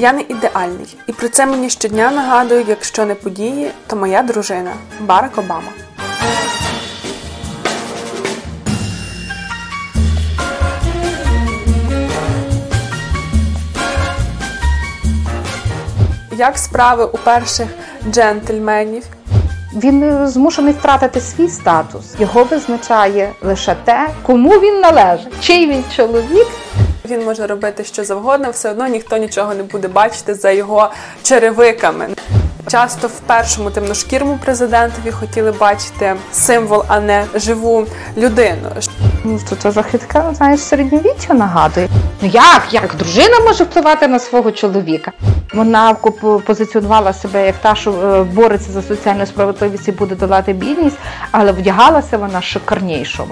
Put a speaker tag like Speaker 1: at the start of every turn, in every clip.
Speaker 1: Я не ідеальний, і про це мені щодня нагадують, якщо не події, то моя дружина Барак Обама. Як справи у перших джентльменів?
Speaker 2: Він змушений втратити свій статус. Його визначає лише те, кому він належить, чий він чоловік.
Speaker 1: Він може робити що завгодно, все одно ніхто нічого не буде бачити за його черевиками. Часто в першому темношкірому президентові хотіли бачити символ, а не живу людину.
Speaker 2: Ну, що це жахітка, знаєш, середньовіччя нагадує. Ну як? Як дружина може впливати на свого чоловіка? Вона позиціонувала себе як та, що е, бореться за соціальну справедливість і буде долати бідність, але вдягалася вона шикарніше.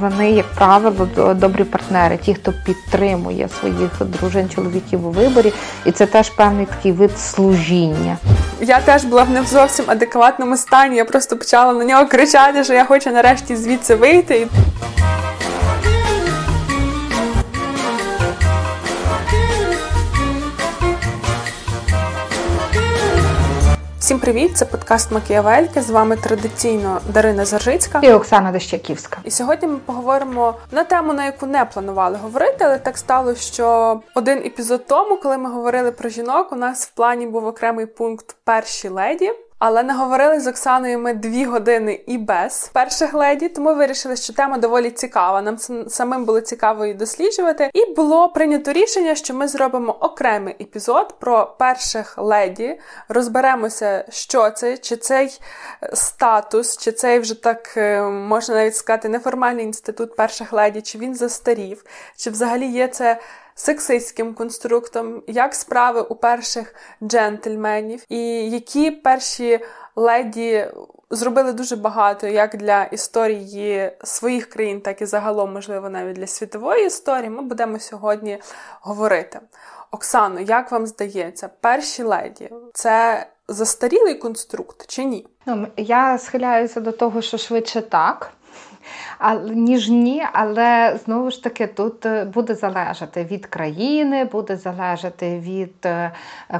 Speaker 2: Вони, як правило, добрі партнери, ті, хто підтримує своїх дружин, чоловіків у виборі, і це теж певний такий вид служіння.
Speaker 1: Я теж була в не зовсім адекватному стані. Я просто почала на нього кричати, що я хочу нарешті звідси вийти. Всім привіт! Це подкаст Макіявельки. З вами традиційно Дарина Заржицька
Speaker 2: і Оксана Дещаківська.
Speaker 1: І сьогодні ми поговоримо на тему, на яку не планували говорити, але так стало, що один епізод тому, коли ми говорили про жінок, у нас в плані був окремий пункт перші леді. Але наговорили з Оксаною ми дві години і без перших леді, тому вирішили, що тема доволі цікава. Нам самим було цікаво її досліджувати. І було прийнято рішення, що ми зробимо окремий епізод про перших леді. Розберемося, що це, чи цей е, статус, чи цей вже так е, можна навіть сказати неформальний інститут перших леді, чи він застарів, чи взагалі є це сексистським конструктом, як справи у перших джентльменів, і які перші леді зробили дуже багато як для історії своїх країн, так і загалом, можливо, навіть для світової історії. Ми будемо сьогодні говорити. Оксано, як вам здається, перші леді це застарілий конструкт чи ні?
Speaker 2: Ну, Я схиляюся до того, що швидше так ніж ні, але знову ж таки тут е, буде залежати від країни, буде залежати від е,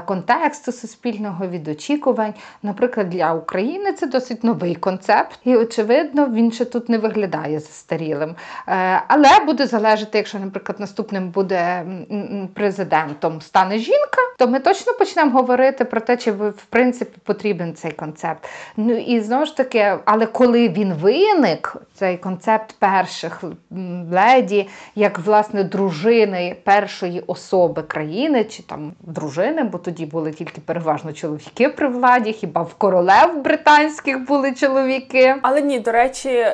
Speaker 2: контексту суспільного, від очікувань. Наприклад, для України це досить новий концепт, і, очевидно, він ще тут не виглядає застарілим. Е, але буде залежати, якщо, наприклад, наступним буде президентом стане жінка, то ми точно почнемо говорити про те, чи в принципі потрібен цей концепт. Ну і знову ж таки, але коли він виник, цей концепт концепт перших леді, як власне дружини першої особи країни, чи там дружини, бо тоді були тільки переважно чоловіки при владі, хіба в королев британських були чоловіки.
Speaker 1: Але ні, до речі,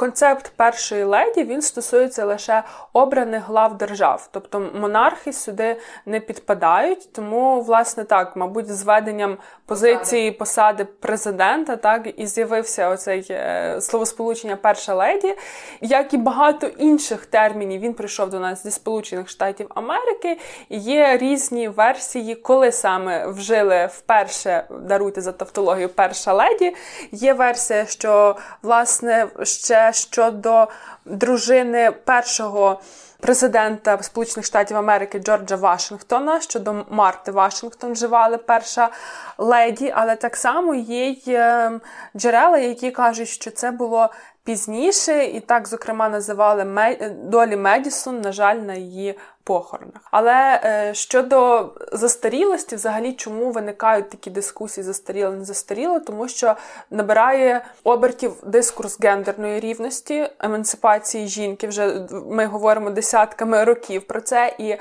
Speaker 1: Концепт першої леді він стосується лише обраних глав держав, тобто монархи сюди не підпадають. Тому, власне, так, мабуть, з введенням позиції посади президента, так і з'явився оцей е, словосполучення перша леді, як і багато інших термінів. Він прийшов до нас зі Сполучених Штатів Америки. Є різні версії, коли саме вжили вперше даруйте за тавтологію перша леді. Є версія, що власне ще щодо дружини першого президента Сполучених Штатів Америки Джорджа Вашингтона щодо Марти Вашингтон вживали перша леді, але так само є ем, джерела, які кажуть, що це було пізніше, і так, зокрема, називали Долі Медісон, на жаль, на її похоронах. Але е, щодо застарілості, взагалі, чому виникають такі дискусії застаріло, не застаріло, тому що набирає обертів дискурс гендерної рівності, емансипації жінки. Вже ми говоримо десятками років про це і.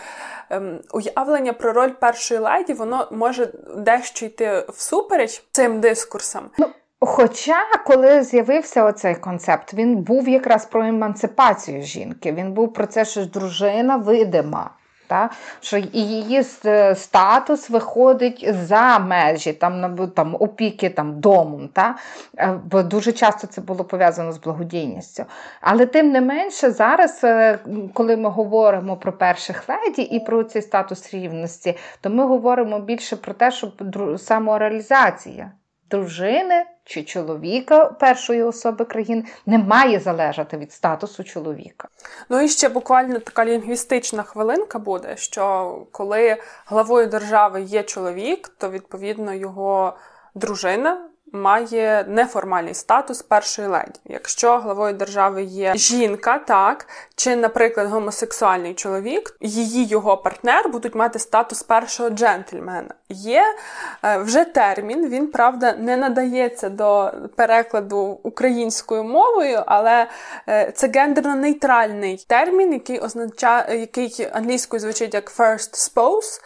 Speaker 1: Ем, уявлення про роль першої леді воно може дещо йти всупереч цим дискурсам.
Speaker 2: Ну, Хоча, коли з'явився оцей концепт, він був якраз про емансипацію жінки. Він був про це, що дружина видима. Та? Що її статус виходить за межі там, там, опіки там, дому. Та? Е, бо дуже часто це було пов'язано з благодійністю. Але тим не менше, зараз, е, коли ми говоримо про перших леді і про цей статус рівності, то ми говоримо більше про те, що самореалізація дружини чи чоловіка першої особи країни не має залежати від статусу чоловіка.
Speaker 1: Ну і ще буквально така лінгвістична хвилинка буде, що коли главою держави є чоловік, то відповідно його дружина має неформальний статус першої леді. Якщо главою держави є жінка, так чи, наприклад, гомосексуальний чоловік, її його партнер будуть мати статус першого джентльмена. Є е, вже термін, він правда не надається до перекладу українською мовою, але е, це гендерно-нейтральний термін, який означає, який англійською звучить як first spouse.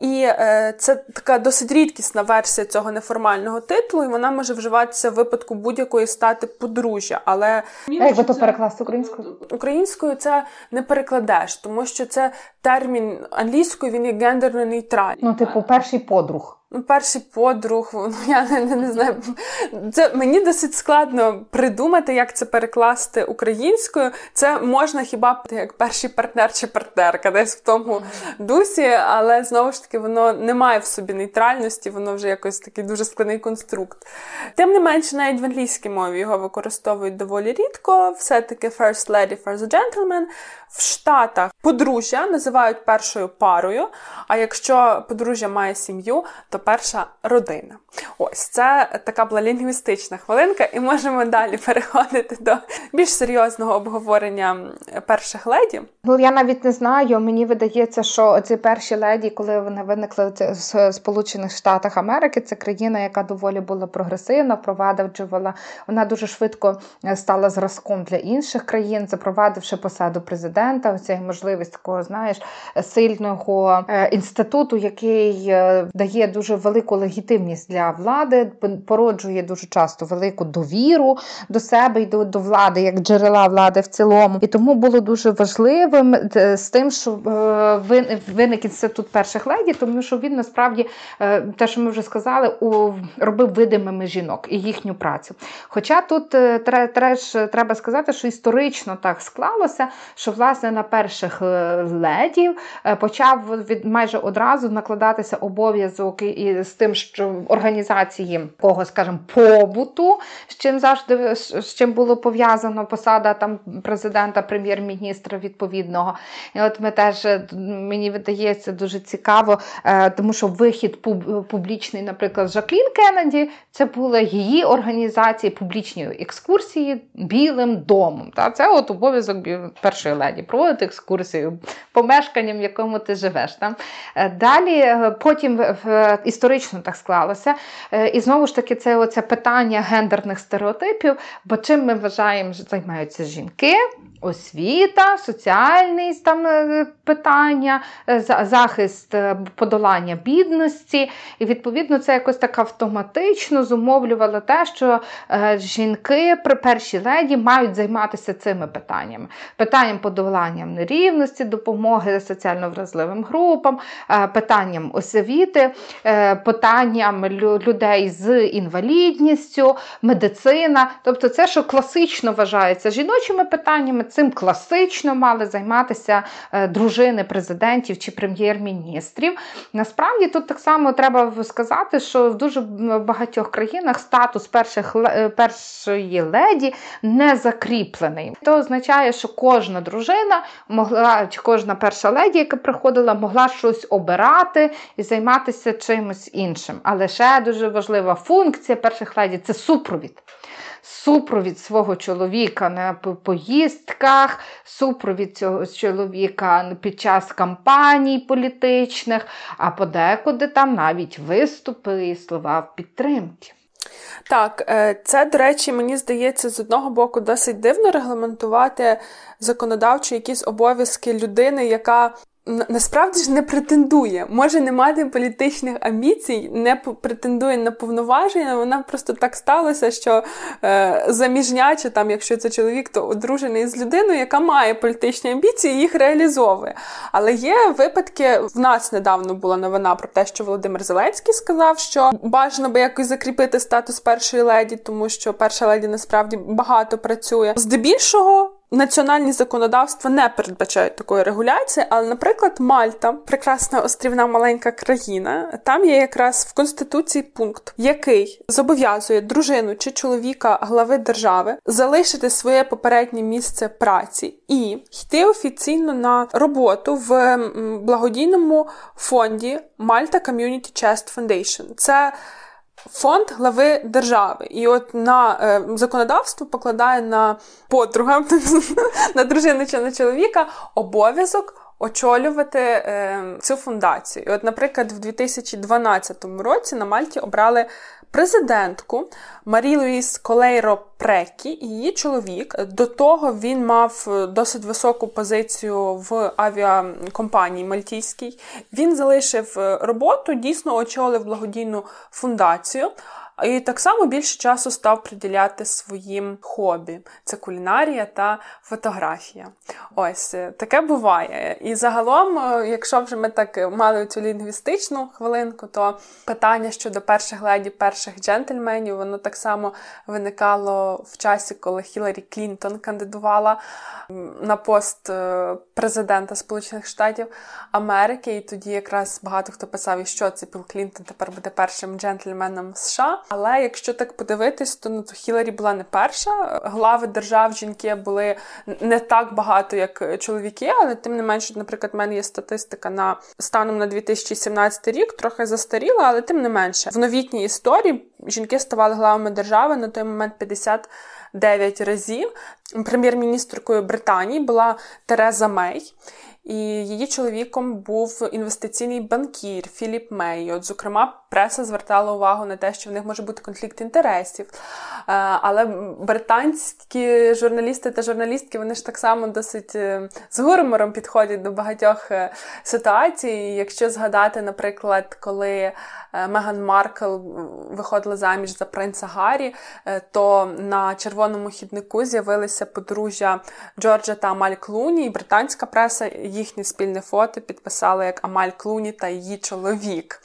Speaker 1: І е, це така досить рідкісна версія цього неформального титулу, і вона може вживатися в випадку будь-якої стати подружжя. Але
Speaker 2: як би то перекласти українською?
Speaker 1: Українською це не перекладеш, тому що це термін англійською, він є гендерно-нейтральний.
Speaker 2: Ну, типу, перший подруг.
Speaker 1: Ну, перший подруг, ну я не, не, не знаю. Це мені досить складно придумати, як це перекласти українською. Це можна хіба як перший партнер чи партнерка, десь в тому дусі, але знову ж таки воно не має в собі нейтральності, воно вже якось такий дуже складний конструкт. Тим не менше, навіть в англійській мові його використовують доволі рідко. Все-таки first lady, first gentleman. В Штатах подружжя називають першою парою. А якщо подружжя має сім'ю, то перша родина. Ось це така була лінгвістична хвилинка, і можемо далі переходити до більш серйозного обговорення перших леді.
Speaker 2: Ну я навіть не знаю. Мені видається, що ці перші леді, коли вони виникли в Сполучених Штатах Америки, це країна, яка доволі була прогресивна, впроваджувала. Вона дуже швидко е, стала зразком для інших країн, запровадивши посаду президента. Оця можливість такого, знаєш, сильного е, інституту, який е, дає дуже велику легітимність для влади, породжує дуже часто велику довіру до себе і до, до влади, як джерела влади в цілому. І тому було дуже важливим е, з тим, що е, виник інститут перших леді, тому що він насправді е, те, що ми вже сказали, робив видимими жінок і їхню працю. Хоча тут треба сказати, що історично так склалося, що власне на перших ледів почав від майже одразу накладатися обов'язок і з тим, що організації кого, скажімо, побуту, з чим завжди з чим було пов'язано посада там президента, прем'єр-міністра відповідного. І от ми теж мені видається дуже цікаво, е, тому що вихід публічний, наприклад, Жаклін Кеннеді, це були її організації публічні екскурсії Білим домом. Та Це от обов'язок першої леді проводити екскурсію помешканням, в якому ти живеш. Там. Е, далі е, потім історично так склалося. Е, і знову ж таки, це оце питання гендерних стереотипів, бо чим ми вважаємо, що займаються жінки освіта, соціальні там е, питання, е, захист е, подолання бідності. І, відповідно, це якось так автоматично зумовлювало те, що жінки при першій леді мають займатися цими питаннями: питанням подолання нерівності, допомоги соціально вразливим групам, питанням освіти, питанням людей з інвалідністю, медицина. Тобто, це, що класично вважається жіночими питаннями цим класично мали займатися е, дружини президентів чи прем'єр-міністрів. Насправді тут так само треба сказати, що в дуже багатьох країнах статус перших е, першої леді не закріплений. Це означає, що кожна дружина могла, чи кожна перша леді, яка приходила, могла щось обирати і займатися чимось іншим. Але ще дуже важлива функція перших леді це супровід супровід свого чоловіка на поїздках, супровід цього чоловіка під час кампаній політичних, а подекуди там навіть виступи і слова підтримки.
Speaker 1: Так, е, це, до речі, мені здається, з одного боку досить дивно регламентувати законодавчо якісь обов'язки людини, яка насправді ж не претендує, може не мати політичних амбіцій, не претендує на повноваження. Вона просто так сталося, що е, заміжня, чи там, якщо це чоловік, то одружений з людиною, яка має політичні амбіції, їх реалізовує. Але є випадки, в нас недавно була новина про те, що Володимир Зеленський сказав, що бажано би якось закріпити статус першої леді, тому що перша леді насправді багато працює. Здебільшого національні законодавства не передбачають такої регуляції, але, наприклад, Мальта, прекрасна острівна маленька країна, там є якраз в конституції пункт, який зобов'язує дружину чи чоловіка глави держави залишити своє попереднє місце праці і йти офіційно на роботу в благодійному фонді Malta Community Chest Foundation. Це Фонд глави держави, і от на е, законодавство покладає на подруга, на дружину чи на чоловіка обов'язок очолювати е, цю фундацію. І От, наприклад, в 2012 році на Мальті обрали президентку Марі Луїс Колейро Прекі і її чоловік. До того він мав досить високу позицію в авіакомпанії Мальтійській. Він залишив роботу, дійсно очолив благодійну фундацію. І так само більше часу став приділяти своїм хобі: це кулінарія та фотографія. Ось е, таке буває. І загалом, е, якщо вже ми так мали цю лінгвістичну хвилинку, то питання щодо перших леді, перших джентльменів, воно так само виникало в часі, коли Хіларі Клінтон кандидувала на пост е, президента Сполучених Штатів Америки. І тоді якраз багато хто писав, і що це Білл Клінтон тепер буде першим джентльменом США. Але якщо так подивитись, то ну то Хіларі була не перша. Глави держав жінки були не так багато, як чоловіки, але тим не менше, наприклад, в мене є статистика на станом на 2017 рік, трохи застаріла, але тим не менше в новітній історії жінки ставали главами держави на той момент 59 разів. Прем'єр-міністркою Британії була Тереза Мей. І її чоловіком був інвестиційний банкір Філіп Мей. От, зокрема, преса звертала увагу на те, що в них може бути конфлікт інтересів. Е, але британські журналісти та журналістки вони ж так само досить е, з гумором підходять до багатьох е, ситуацій. Якщо згадати, наприклад, коли Меган Маркл виходила заміж за принца Гаррі, то на червоному хіднику з'явилися подружжя Джорджа та Амаль Клуні, і британська преса їхнє спільне фото підписала як Амаль Клуні та її чоловік.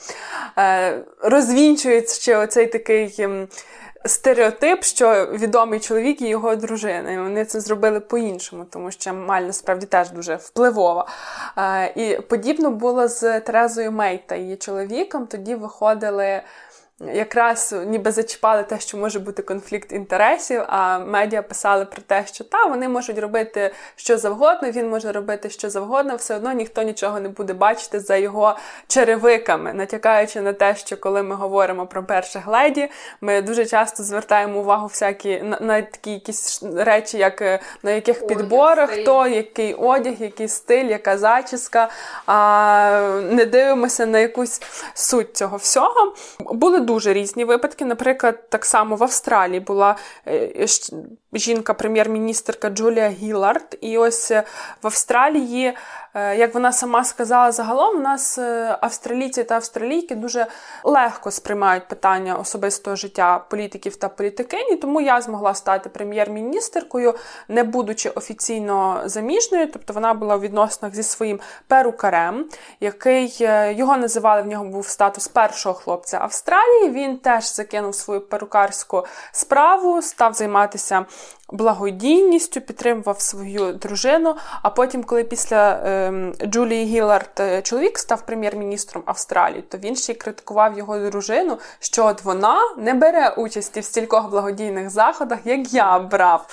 Speaker 1: Е, розвінчується оцей такий. Стереотип, що відомий чоловік і його дружина. І вони це зробили по-іншому, тому що Маль насправді теж дуже впливова. Е, і подібно було з Терезою Мей та її чоловіком. Тоді виходили якраз ніби зачіпали те, що може бути конфлікт інтересів, а медіа писали про те, що та вони можуть робити що завгодно, він може робити що завгодно, все одно ніхто нічого не буде бачити за його черевиками, натякаючи на те, що коли ми говоримо про перших леді, ми дуже часто звертаємо увагу всякі на, на такі якісь речі, як е, на яких підборах, хто який одяг, який стиль, яка зачіска, а не дивимося на якусь суть цього всього. Були дуже різні випадки. Наприклад, так само в Австралії була е, жінка, прем'єр-міністерка Джулія Гілард, і ось е, в Австралії Е, як вона сама сказала, загалом у нас е, австралійці та австралійки дуже легко сприймають питання особистого життя політиків та політикині, тому я змогла стати прем'єр-міністеркою, не будучи офіційно заміжною. Тобто вона була у відносинах зі своїм перукарем, який е, його називали в нього був статус першого хлопця Австралії. Він теж закинув свою перукарську справу, став займатися благодійністю, підтримував свою дружину. А потім, коли після е, Джулії Гілард чоловік став прем'єр-міністром Австралії, то він ще й критикував його дружину, що от вона не бере участі в стількох благодійних заходах, як я брав.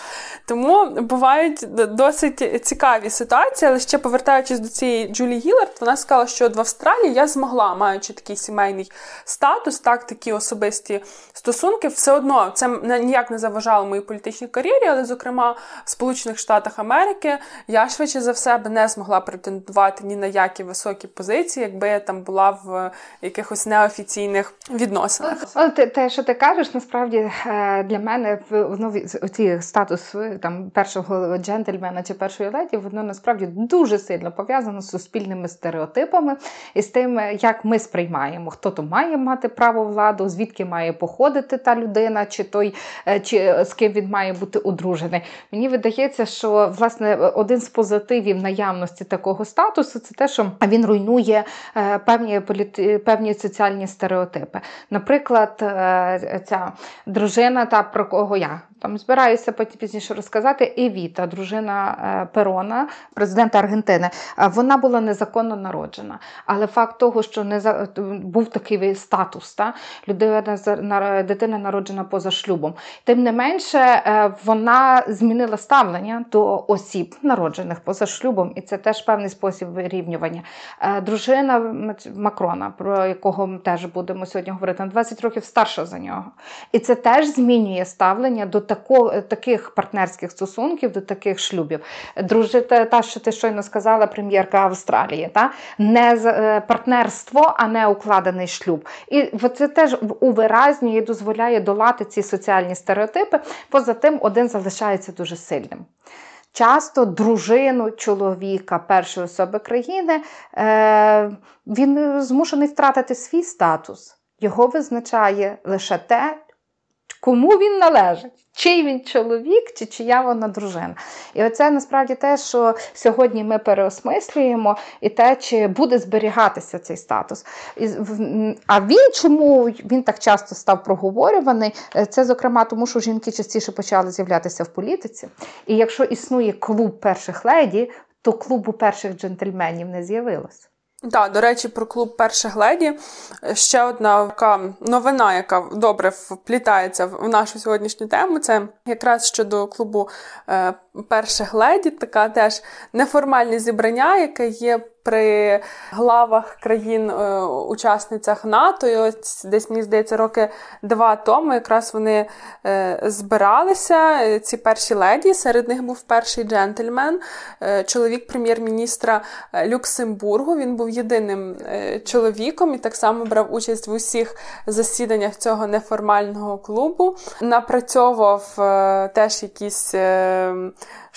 Speaker 1: Тому бувають досить цікаві ситуації, але ще повертаючись до цієї Джулії Гілард, вона сказала, що от в Австралії я змогла, маючи такий сімейний статус, так такі особисті стосунки, все одно це ніяк не заважало моїй політичній кар'єрі але, зокрема, в Сполучених Штатах Америки я швидше за все б не змогла претендувати ні на які високі позиції, якби я там була в якихось неофіційних відносинах.
Speaker 2: Те, те, що ти кажеш, насправді е, для мене воно ці статус е, там першого джентльмена чи першої леді, воно насправді дуже сильно пов'язано з суспільними стереотипами і з тим, як ми сприймаємо, хто то має мати право владу, звідки має походити та людина, чи той, е, чи з ким він має бути бути одружений. Мені видається, що власне один з позитивів наявності такого статусу це те, що він руйнує е, певні політи, певні соціальні стереотипи. Наприклад, е, ця дружина, та про кого я там збираюся потім пізніше розказати. Евіта, дружина е, Перона, президента Аргентини, вона була незаконно народжена. Але факт того, що не за був такий статус, та людина дитина народжена поза шлюбом. Тим не менше, е, вона змінила ставлення до осіб, народжених поза шлюбом, і це теж певний спосіб вирівнювання. Е, дружина Макрона, про якого теж будемо сьогодні говорити, на 20 років старша за нього. І це теж змінює ставлення до тако, таких партнерських стосунків, до таких шлюбів. Дружи, та, що ти щойно сказала, прем'єрка Австралії, та не е, партнерство, а не укладений шлюб. І це теж увиразнює і дозволяє долати ці соціальні стереотипи. Поза тим, один залишається дуже сильним. Часто дружину чоловіка першої особи країни е, він змушений втратити свій статус. Його визначає лише те, кому він належить, чий він чоловік, чи чия вона дружина. І оце насправді те, що сьогодні ми переосмислюємо, і те, чи буде зберігатися цей статус. А він чому він так часто став проговорюваний? Е, це, зокрема, тому що жінки частіше почали з'являтися в політиці. І якщо існує клуб перших леді, то клубу перших джентльменів не з'явилось.
Speaker 1: Так, до речі, про клуб перших леді. Ще одна така новина, яка добре вплітається в нашу сьогоднішню тему. Це якраз щодо клубу е, перших леді, така теж неформальне зібрання, яке є при главах країн-учасницях е, НАТО. І ось десь мені здається, роки два тому якраз вони е, збиралися. Ці перші леді. Серед них був перший джентльмен, е, чоловік прем'єр-міністра Люксембургу. Він був єдиним чоловіком і так само брав участь в усіх засіданнях цього неформального клубу. Напрацьовував теж якісь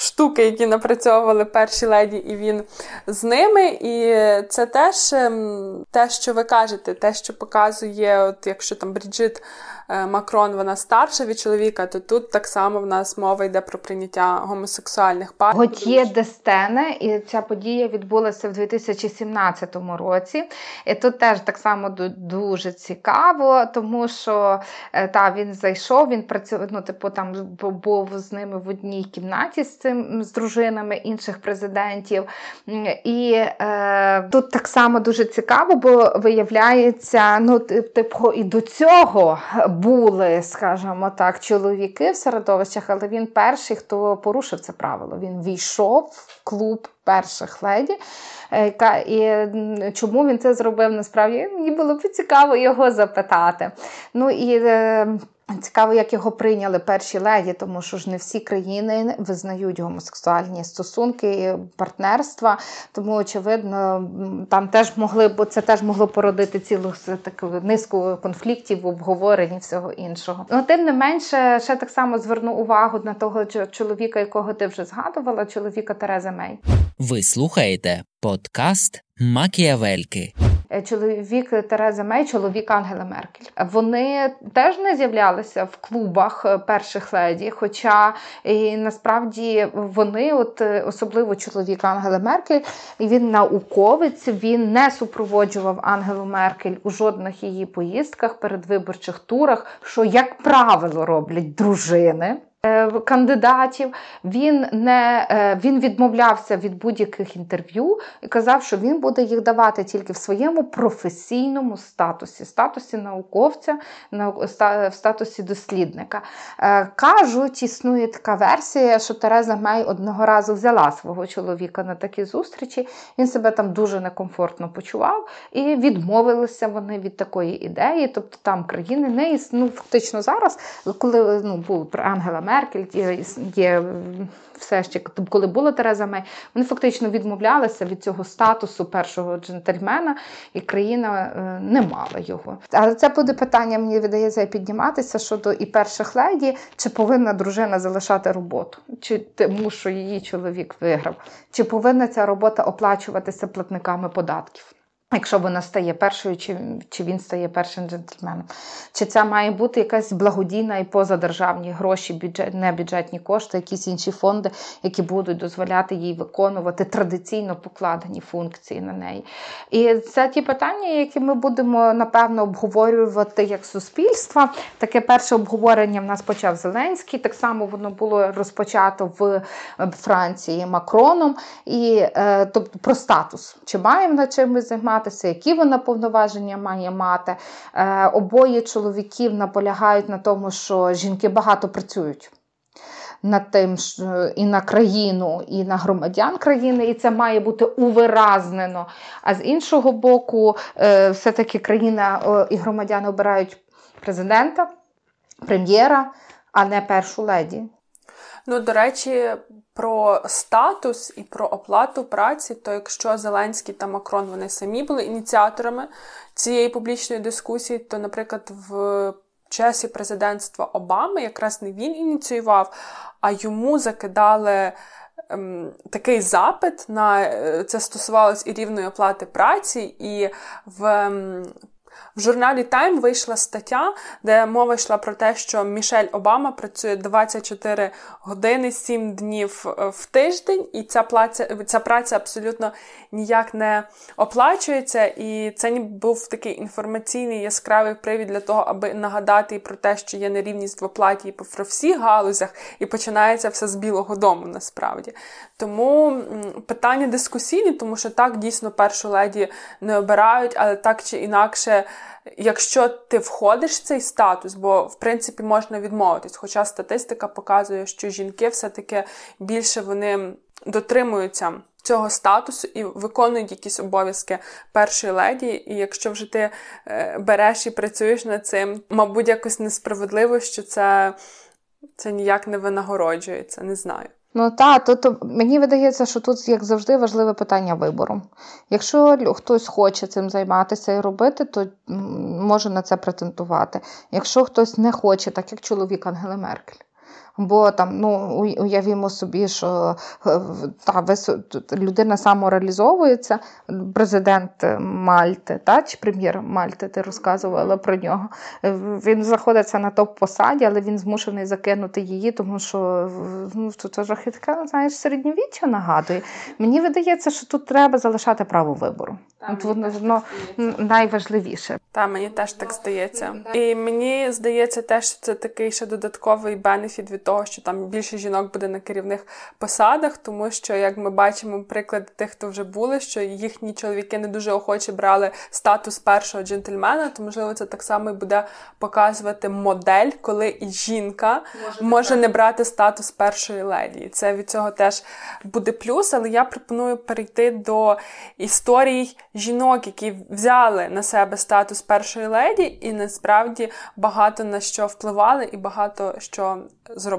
Speaker 1: штуки, які напрацьовували перші леді, і він з ними. І це теж ем, те, що ви кажете, те, що показує, от якщо там Бріджит Макрон вона старша від чоловіка, то тут так само в нас мова йде про прийняття гомосексуальних пар.
Speaker 2: Готьє Дестене, і ця подія відбулася в 2017 році. І тут теж так само дуже цікаво, тому що е, та він зайшов, він працював, ну, типу, там був з ними в одній кімнаті з цим з дружинами інших президентів. І е, тут так само дуже цікаво, бо виявляється, ну, типу, і до цього були, скажімо так, чоловіки в середовищах, але він перший, хто порушив це правило. Він війшов в клуб перших леді. Е, і чому він це зробив? Насправді мені було б цікаво його запитати. Ну і е, Цікаво, як його прийняли перші леді, тому що ж не всі країни визнають гомосексуальні стосунки партнерства. Тому, очевидно, там теж могли бо це теж могло породити цілу таку низку конфліктів, обговорень і всього іншого. Ну, тим не менше, ще так само зверну увагу на того чоловіка, якого ти вже згадувала, чоловіка Терези Мей.
Speaker 3: Ви слухаєте подкаст Макіавельки.
Speaker 2: Е, чоловік Терези Мей, чоловік Ангела Меркель. Вони теж не з'являлися в клубах е, перших леді. Хоча і насправді вони, от е, особливо чоловік Ангели Меркель, він науковець, він не супроводжував Ангелу Меркель у жодних її поїздках, передвиборчих турах, що, як правило, роблять дружини. Е, кандидатів. Він не е, він відмовлявся від будь-яких інтерв'ю і казав, що він буде їх давати тільки в своєму професійному статусі, статусі науковця, в статусі дослідника. Е, кажуть, існує така версія, що Тереза Мей одного разу взяла свого чоловіка на такі зустрічі. Він себе там дуже некомфортно почував і відмовилися вони від такої ідеї. Тобто там країни не існують ну, фактично зараз, коли ну, був Ангела Меркель, Меркель, є все ще коли була Тереза Мей, вони фактично відмовлялися від цього статусу першого джентльмена, і країна е, не мала його. Але це буде питання, мені видається, підніматися щодо і перших леді, чи повинна дружина залишати роботу, чи тому, що її чоловік виграв, чи повинна ця робота оплачуватися платниками податків. Якщо вона стає першою, чи чи він стає першим джентльменом, чи це має бути якась благодійна і позадержавні гроші, бюджет, не бюджетні кошти, якісь інші фонди, які будуть дозволяти їй виконувати традиційно покладені функції на неї. І це ті питання, які ми будемо напевно обговорювати як суспільство. Таке перше обговорення в нас почав Зеленський. Так само воно було розпочато в Франції Макроном, і е, тобто про статус, чи маємо на чим займатися займатися, які вона повноваження має мати. Е, обоє чоловіків наполягають на тому, що жінки багато працюють. Над тим і на країну, і на громадян країни, і це має бути увиразнено. А з іншого боку, е, все-таки країна і громадяни обирають президента, прем'єра, а не першу леді.
Speaker 1: Ну, до речі, про статус і про оплату праці, то якщо Зеленський та Макрон вони самі були ініціаторами цієї публічної дискусії, то, наприклад, в часі президентства Обами якраз не він ініціював, а йому закидали. Ем, такий запит на е, це стосувалось і рівної оплати праці, і в ем, в журналі Time вийшла стаття, де мова йшла про те, що Мішель Обама працює 24 години, 7 днів е, в тиждень, і ця праця, ця праця абсолютно ніяк не оплачується. І це був такий інформаційний яскравий привід для того, аби нагадати про те, що є нерівність в оплаті по всіх галузях, і починається все з Білого Дому насправді. Тому питання дискусійні, тому що так дійсно першу леді не обирають, але так чи інакше якщо ти входиш в цей статус, бо в принципі можна відмовитись. Хоча статистика показує, що жінки все-таки більше вони дотримуються. Цього статусу і виконують якісь обов'язки першої леді, і якщо вже ти е, береш і працюєш над цим, мабуть, якось несправедливо, що це це ніяк не винагороджується, не знаю.
Speaker 2: Ну так, тут мені видається, що тут, як завжди, важливе питання вибору. Якщо хтось хоче цим займатися і робити, то може на це претендувати. Якщо хтось не хоче, так як чоловік Ангели Меркель. Бо там, ну, уявімо собі, що е, та, людина самореалізовується, президент Мальти, та, чи прем'єр Мальти, ти розказувала про нього. Він знаходиться на топ-посаді, але він змушений закинути її, тому що ну, це трохи така, знаєш, середньовіччя нагадує. Мені видається, що тут треба залишати право вибору. Та, От воно, воно найважливіше.
Speaker 1: Так, мені теж так здається. І мені здається, теж що це такий ще додатковий бенефіт від того, що там більше жінок буде на керівних посадах, тому що, як ми бачимо, приклад тих, хто вже були, що їхні чоловіки не дуже охоче брали статус першого джентльмена, то можливо це так само і буде показувати модель, коли і жінка може, може не брати статус першої леді. Це від цього теж буде плюс, але я пропоную перейти до історій жінок, які взяли на себе статус першої леді, і насправді багато на що впливали і багато що зробили.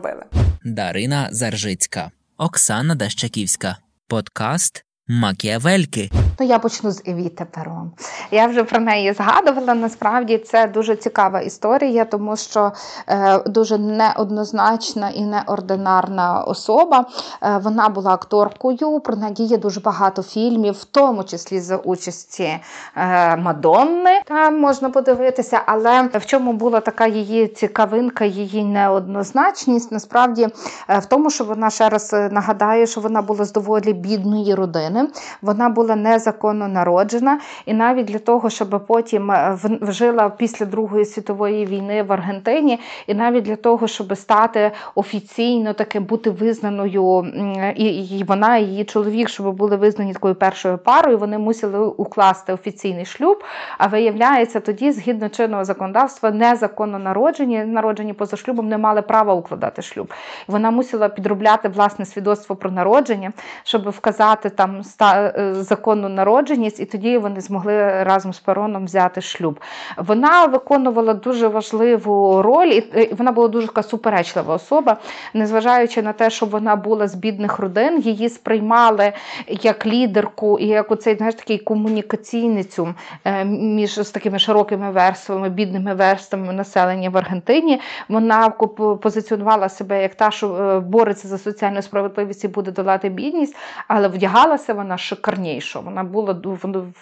Speaker 3: Дарина Заржицька, Оксана Дащаківська, подкаст Макіавельки.
Speaker 2: Ну, я почну з Евіти Перон. Я вже про неї згадувала. Насправді це дуже цікава історія, тому що е, дуже неоднозначна і неординарна особа. Е, вона була акторкою, про неї є дуже багато фільмів, в тому числі за участі е, Мадонни. Там можна подивитися, але в чому була така її цікавинка, її неоднозначність, насправді е, в тому, що вона ще раз нагадає, що вона була з доволі бідної родини. Вона була незаконно народжена, і навіть для того, щоб потім е, жила після Другої світової війни в Аргентині, і навіть для того, щоб стати офіційно таки бути визнаною, і, і вона, і її чоловік, щоб були визнані такою першою парою, вони мусили укласти офіційний шлюб. А виявляється, тоді, згідно чинного законодавства, незаконно народжені, народжені поза шлюбом, не мали права укладати шлюб. Вона мусила підробляти власне свідоцтво про народження, щоб вказати там Е, законну народженість, і тоді вони змогли разом з Пероном взяти шлюб. Вона виконувала дуже важливу роль, і вона була дуже така суперечлива особа, незважаючи на те, що вона була з бідних родин, її сприймали як лідерку і як оцей знаєш, такий комунікаційницю е, між з такими широкими верствами, бідними верствами населення в Аргентині. Вона позиціонувала себе як та, що е, бореться за соціальну справедливість і буде долати бідність, але вдягалася вдягалася вона шикарніше. Вона була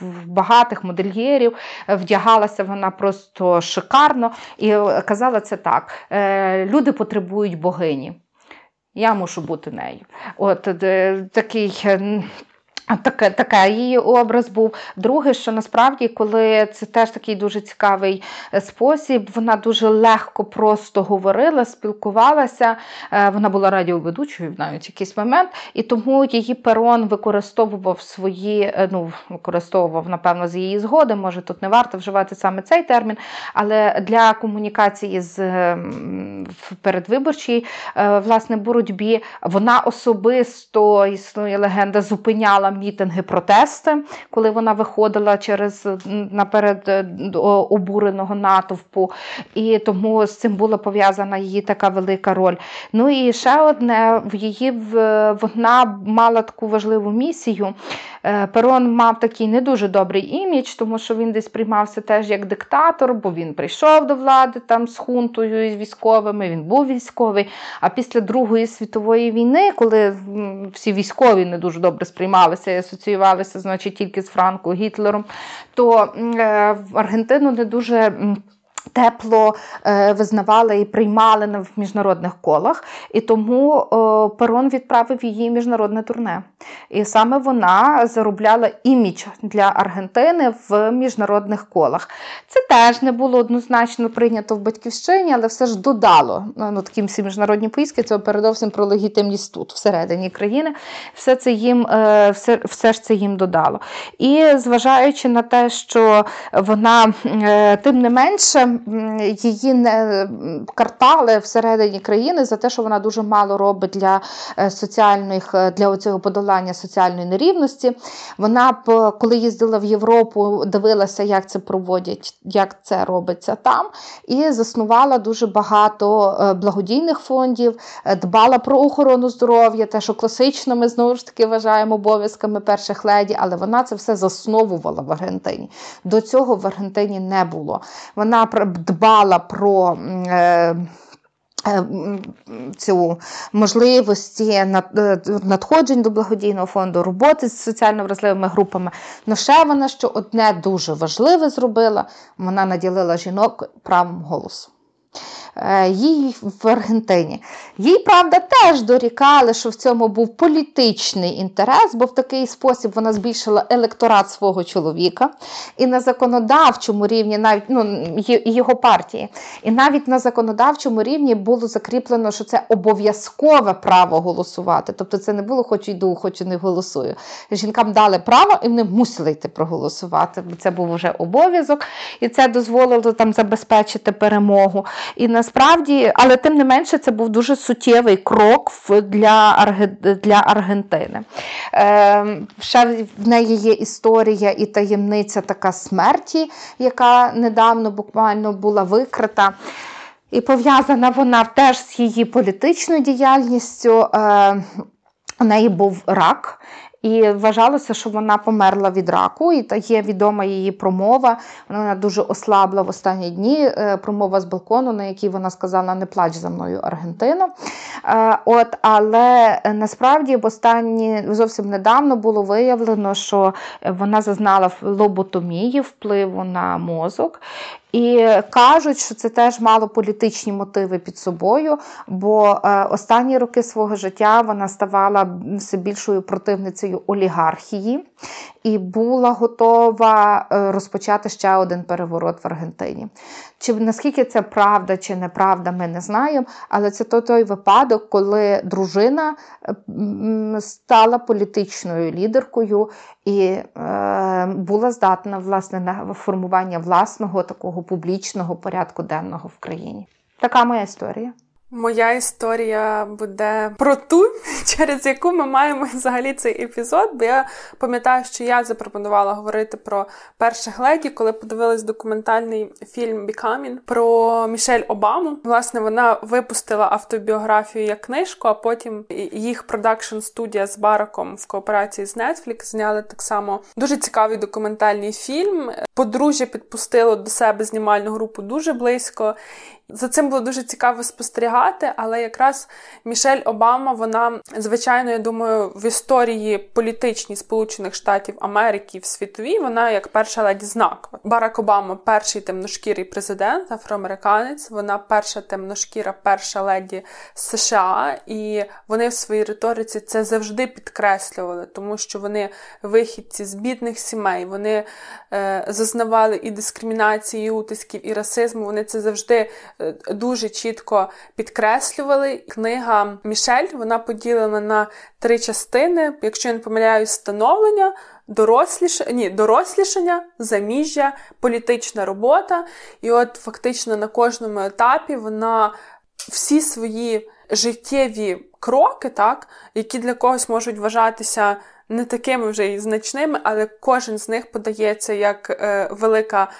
Speaker 2: в багатих модельєрів, вдягалася вона просто шикарно і казала це так: люди потребують богині. Я мушу бути нею. От такий Таке, таке її образ був. Друге, що насправді, коли це теж такий дуже цікавий е, спосіб, вона дуже легко просто говорила, спілкувалася. Е, вона була радіоведучою навіть якийсь момент, і тому її перон використовував свої, е, ну використовував, напевно, з її згоди. Може, тут не варто вживати саме цей термін, але для комунікації з передвиборчій власне боротьбі вона особисто існує легенда, зупиняла мітинги, протести, коли вона виходила через наперед е, обуреного натовпу, і тому з цим була пов'язана її така велика роль. Ну і ще одне в її вона мала таку важливу місію. Е, Перон мав такий не дуже добрий імідж, тому що він десь приймався теж як диктатор, бо він прийшов до влади там з хунтою і з військовими. Він був військовий. А після Другої світової війни, коли всі військові не дуже добре сприймалися і асоціювалися, значить, тільки з Франко Гітлером, то е, в Аргентину не дуже. Тепло е, визнавали і приймали в міжнародних колах, і тому е, Перон відправив її міжнародне турне. І саме вона заробляла імідж для Аргентини в міжнародних колах. Це теж не було однозначно прийнято в батьківщині, але все ж додало ну, такі всі міжнародні поїздки, це передовсім про легітимність тут, всередині країни. Все це їм е, все, все ж це їм додало. І зважаючи на те, що вона тим не менше її не картали всередині країни за те, що вона дуже мало робить для е, соціальних е, для цього подолання соціальної нерівності. Вона коли їздила в Європу, дивилася, як це проводять, як це робиться там, і заснувала дуже багато е, благодійних фондів, дбала про охорону здоров'я, те, що класично ми знову ж таки вважаємо обов'язками перших леді, але вона це все засновувала в Аргентині. До цього в Аргентині не було. Вона дбала про. Е, е, Цю можливості е, надходжень до благодійного фонду, роботи з соціально вразливими групами. Но ще вона що одне дуже важливе зробила: вона наділила жінок правом голосу. Е, їй в Аргентині. Їй, правда, теж дорікали, що в цьому був політичний інтерес, бо в такий спосіб вона збільшила електорат свого чоловіка. І на законодавчому рівні, навіть ну, його партії, і навіть на законодавчому рівні було закріплено, що це обов'язкове право голосувати. Тобто це не було хочу йду, хочу не голосую. Жінкам дали право і вони мусили йти проголосувати. бо Це був вже обов'язок, і це дозволило там забезпечити перемогу. І на насправді, але тим не менше, це був дуже суттєвий крок для для Аргентини. Е, Ще в неї є історія і таємниця така смерті, яка недавно буквально була викрита. І пов'язана вона теж з її політичною діяльністю. Е, у неї був рак, і вважалося, що вона померла від раку, і є відома її промова. Вона дуже ослабла в останні дні. Е, промова з балкону, на якій вона сказала: Не плач за мною Аргентину. Е, от, Але насправді в останні зовсім недавно було виявлено, що вона зазнала лоботомії, впливу на мозок. І кажуть, що це теж мало політичні мотиви під собою, бо е, останні роки свого життя вона ставала все більшою противницею олігархії і була готова е, розпочати ще один переворот в Аргентині. Чи наскільки це правда чи неправда, ми не знаємо. Але це той випадок, коли дружина е, стала політичною лідеркою і е, була здатна власне на формування власного такого публічного порядку денного в країні. Така моя історія.
Speaker 1: Моя історія буде про ту, через яку ми маємо взагалі цей епізод. Бо я пам'ятаю, що я запропонувала говорити про перших леді, коли подивилась документальний фільм Becoming про Мішель Обаму. Власне, вона випустила автобіографію як книжку, а потім їх продакшн студія з Бараком в кооперації з Netflix зняли так само дуже цікавий документальний фільм. Подружжя підпустило до себе знімальну групу дуже близько. За цим було дуже цікаво спостерігати, але якраз Мішель Обама, вона, звичайно, я думаю, в історії політичній Сполучених Штатів Америки в світовій, вона як перша леді знакова. Барак Обама перший темношкірий президент, афроамериканець. Вона перша темношкіра, перша леді США, і вони в своїй риториці це завжди підкреслювали, тому що вони вихідці з бідних сімей, вони е, зазнавали і дискримінації, і утисків, і расизму. Вони це завжди дуже чітко підкреслювали. Книга Мішель вона поділена на три частини. Якщо я не помиляюсь, становлення. Доросліш... Ні, дорослішання, заміжжя, політична робота. І от фактично на кожному етапі вона всі свої життєві кроки, так, які для когось можуть вважатися не такими вже і значними, але кожен з них подається як е, велика.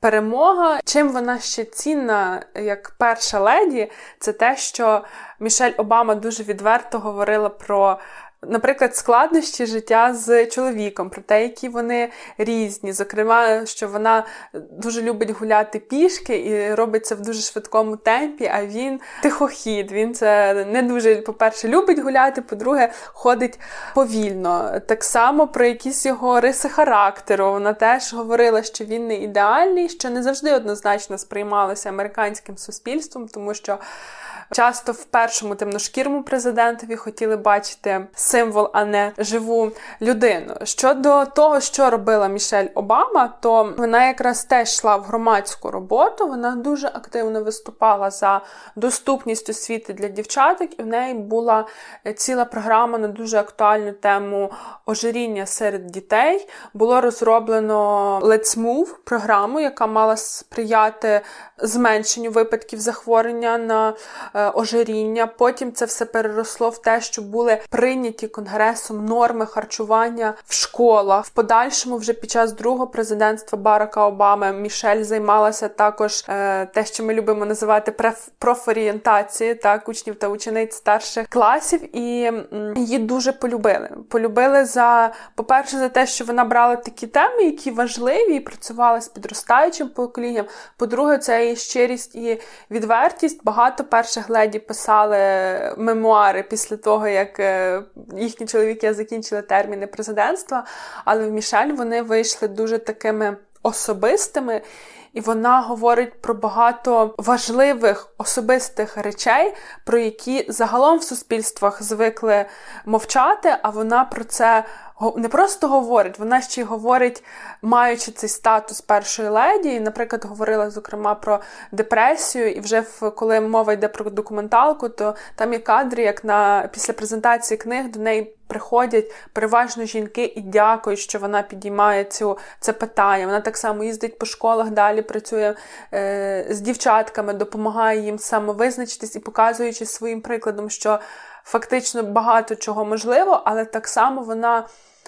Speaker 1: Перемога, чим вона ще цінна як перша леді, це те, що Мішель Обама дуже відверто говорила про Наприклад, складнощі життя з чоловіком, про те, які вони різні. Зокрема, що вона дуже любить гуляти пішки і робить це в дуже швидкому темпі, а він тихохід. Він це не дуже, по-перше, любить гуляти, по-друге, ходить повільно. Так само про якісь його риси характеру. Вона теж говорила, що він не ідеальний, що не завжди однозначно сприймалося американським суспільством, тому що. Часто в першому темношкірому президентові хотіли бачити символ, а не живу людину. Щодо того, що робила Мішель Обама, то вона якраз теж йшла в громадську роботу. Вона дуже активно виступала за доступність освіти для дівчаток, і в неї була ціла програма на дуже актуальну тему ожиріння серед дітей. Було розроблено Let's Move програму, яка мала сприяти зменшенню випадків захворювання на Е, ожиріння. Потім це все переросло в те, що були прийняті конгресом норми харчування в школах. В подальшому, вже під час другого президентства Барака Обами, Мішель займалася також е, те, що ми любимо називати профорієнтації, так учнів та учениць старших класів, і її дуже полюбили. Полюбили за, по-перше, за те, що вона брала такі теми, які важливі, і працювала з підростаючим поколінням. По-друге, це її щирість і відвертість. Багато перших леді писали мемуари після того, як е, їхні чоловіки закінчили терміни президентства, але в Мішель вони вийшли дуже такими особистими. І вона говорить про багато важливих особистих речей, про які загалом в суспільствах звикли мовчати, а вона про це не просто говорить, вона ще й говорить, маючи цей статус першої леді. І, Наприклад, говорила зокрема про депресію, і вже в коли мова йде про документалку, то там є кадри, як на після презентації книг до неї. Приходять переважно жінки і дякують, що вона підіймає цю це питання. Вона так само їздить по школах, далі працює е, з дівчатками, допомагає їм самовизначитись і показуючи своїм прикладом, що фактично багато чого можливо, але так само вона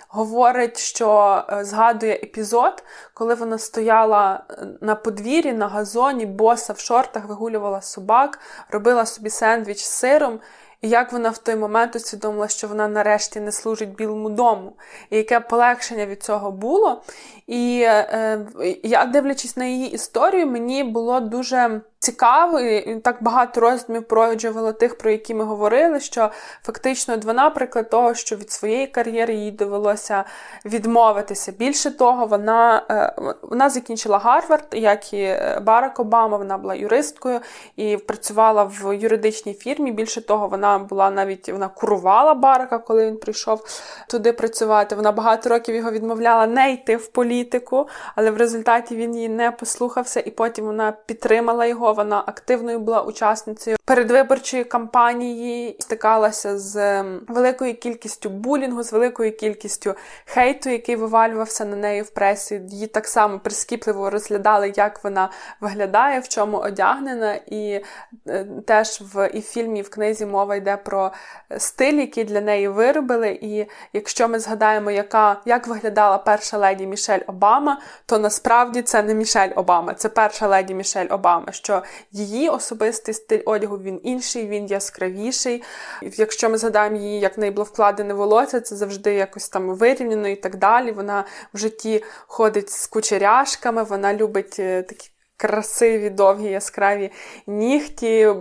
Speaker 1: говорить, що е, згадує епізод, коли вона стояла е, на подвір'ї, на газоні, боса в шортах, вигулювала собак, робила собі сендвіч з сиром. І як вона в той момент усвідомила, що вона нарешті не служить Білому дому, і яке полегшення від цього було. І е, я, дивлячись на її історію, мені було дуже цікаво, і так багато роздумів породжувало тих, про які ми говорили, що фактично вона приклад того, що від своєї кар'єри їй довелося відмовитися. Більше того, вона е, вона закінчила Гарвард, як і Барак Обама, вона була юристкою і працювала в юридичній фірмі. Більше того, вона була навіть вона курувала Барака, коли він прийшов туди працювати. Вона багато років його відмовляла не йти в політику, але в результаті він її не послухався, і потім вона підтримала його. Вона активною була учасницею передвиборчої кампанії, стикалася з великою кількістю булінгу, з великою кількістю хейту, який вивалювався на неї в пресі. Її так само прискіпливо розглядали, як вона виглядає, в чому одягнена. І е, теж в і фільмі, і в книзі мова йде про стиль, який для неї виробили. І якщо ми згадаємо, яка як виглядала перша леді Мішель Обама, то насправді це не Мішель Обама, це перша леді Мішель Обама. що її особистий стиль одягу він інший, він яскравіший. Якщо ми згадаємо її, як в вкладене волосся, це завжди якось там вирівняно і так далі. Вона в житті ходить з кучеряшками, вона любить е, такі красиві, довгі, яскраві нігті,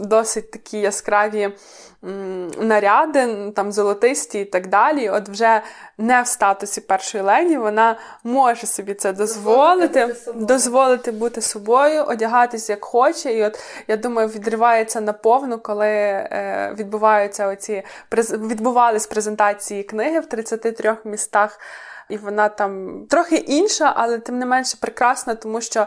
Speaker 1: досить такі яскраві наряди, там золотисті і так далі. От вже не в статусі першої леді, вона може собі це дозволити, дозволити, дозволити бути собою, одягатись як хоче. І от я думаю, відривається наповну, коли е, відбуваються оці відбувались презентації книги в 33 містах. І вона там трохи інша, але тим не менше прекрасна, тому що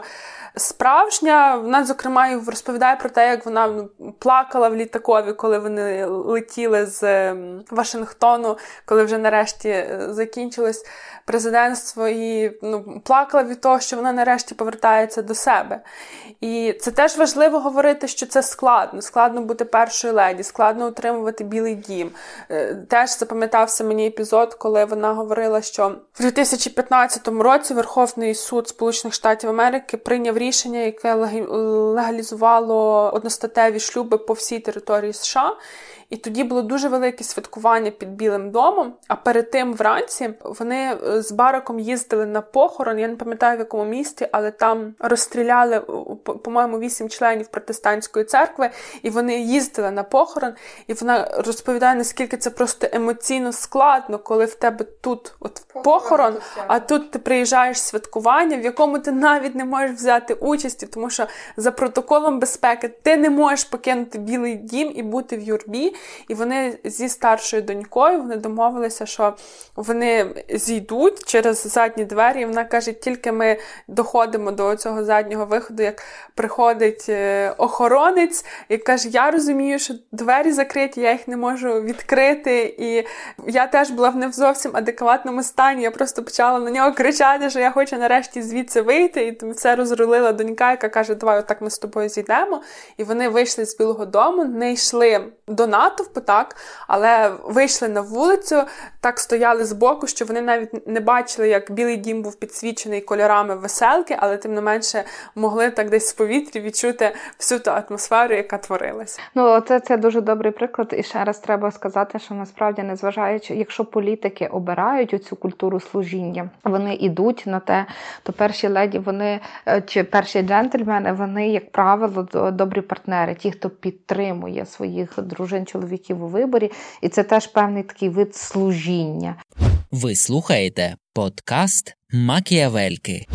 Speaker 1: справжня. Вона, зокрема, розповідає про те, як вона ну, плакала в літакові, коли вони летіли з Вашингтону, коли вже нарешті е, закінчилось президентство, і ну, плакала від того, що вона нарешті повертається до себе. І це теж важливо говорити, що це складно. Складно бути першою леді, складно утримувати білий дім. Е, теж запам'ятався мені епізод, коли вона говорила, що в 2015 році Верховний суд Сполучених Штатів Америки прийняв рішення, яке легалізувало одностатеві шлюби по всій території США. І тоді було дуже велике святкування під Білим домом. А перед тим вранці вони е, з бараком їздили на похорон. Я не пам'ятаю в якому місті, але там розстріляли, по-моєму, вісім членів протестантської церкви, і вони їздили на похорон. І вона розповідає, наскільки це просто емоційно складно, коли в тебе тут от похорон, а тут ти приїжджаєш святкування, в якому ти навіть не можеш взяти участі, тому що за протоколом безпеки ти не можеш покинути білий дім і бути в юрбі. І вони зі старшою донькою вони домовилися, що вони зійдуть через задні двері. І Вона каже, тільки ми доходимо до цього заднього виходу, як приходить е, охоронець і каже: Я розумію, що двері закриті, я їх не можу відкрити. І я теж була в не в зовсім адекватному стані. Я просто почала на нього кричати, що я хочу нарешті звідси вийти. І це розрулила донька, яка каже: Давай, отак ми з тобою зійдемо. І вони вийшли з Білого Дому, не йшли до нас натовпу, так, але вийшли на вулицю, так стояли збоку, що вони навіть не бачили, як білий дім був підсвічений кольорами веселки, але тим не менше могли так десь в повітрі відчути всю ту атмосферу, яка творилася.
Speaker 2: Ну, це це дуже добрий приклад. І ще раз треба сказати, що насправді, незважаючи, якщо політики обирають оцю культуру служіння, вони йдуть на те, то перші леді, вони е, чи перші джентльмени, вони, як правило, добрі партнери, ті, хто підтримує своїх дружин чоловіків у виборі, і це теж певний такий вид служіння.
Speaker 3: Ви слухаєте подкаст Макіавельки.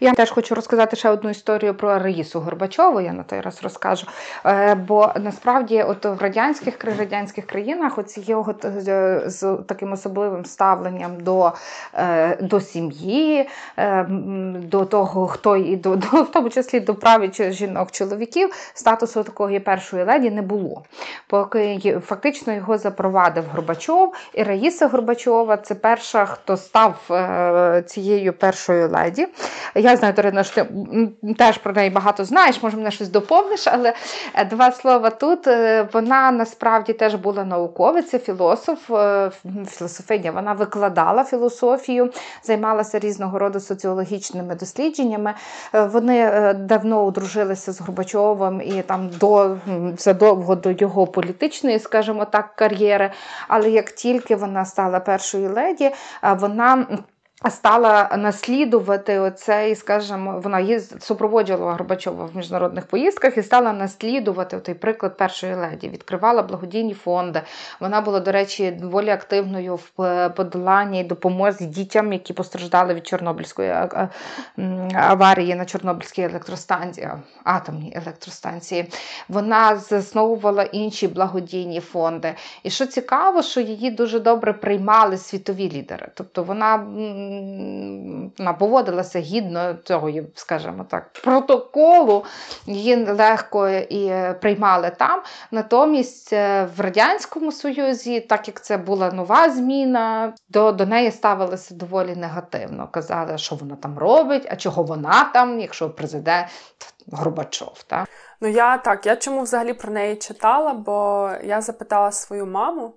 Speaker 2: Я теж хочу розказати ще одну історію про Раїсу Горбачову. Я на той раз розкажу. Е, бо насправді, от в радянських радянських країнах, оці його е, з таким особливим ставленням до е, до сім'ї, до того, хто і до, до в тому числі до праві жінок чоловіків, статусу такої першої леді не було. Поки фактично його запровадив Горбачов, і Раїса Горбачова це перша, хто став цією першою леді. Я знаю, Дарина, що ти теж про неї багато знаєш, може мене щось доповниш, але е, два слова тут. Е, вона насправді теж була науковиця, філософ, е, філософиня. Вона викладала філософію, займалася різного роду соціологічними дослідженнями. Вони давно одружилися з Горбачовим і там до задовго до його політичної, скажімо так, кар'єри. Але як тільки вона стала першою леді, вона стала наслідувати оцей, скажімо, вона їзд супроводжувала Горбачова в міжнародних поїздках і стала наслідувати той приклад першої леді. Відкривала благодійні фонди. Вона була, до речі, доволі активною в подоланні і допомозі дітям, які постраждали від Чорнобильської аварії на Чорнобильській електростанції, атомній електростанції. Вона засновувала інші благодійні фонди. І що цікаво, що її дуже добре приймали світові лідери. Тобто вона вона поводилася гідно цього, скажімо так, протоколу, її легко і приймали там. Натомість е, в Радянському Союзі, так як це була нова зміна, до, до неї ставилися доволі негативно. Казали, що вона там робить, а чого вона там, якщо президент Горбачов. Так?
Speaker 1: Ну я так, я чому взагалі про неї читала, бо я запитала свою маму.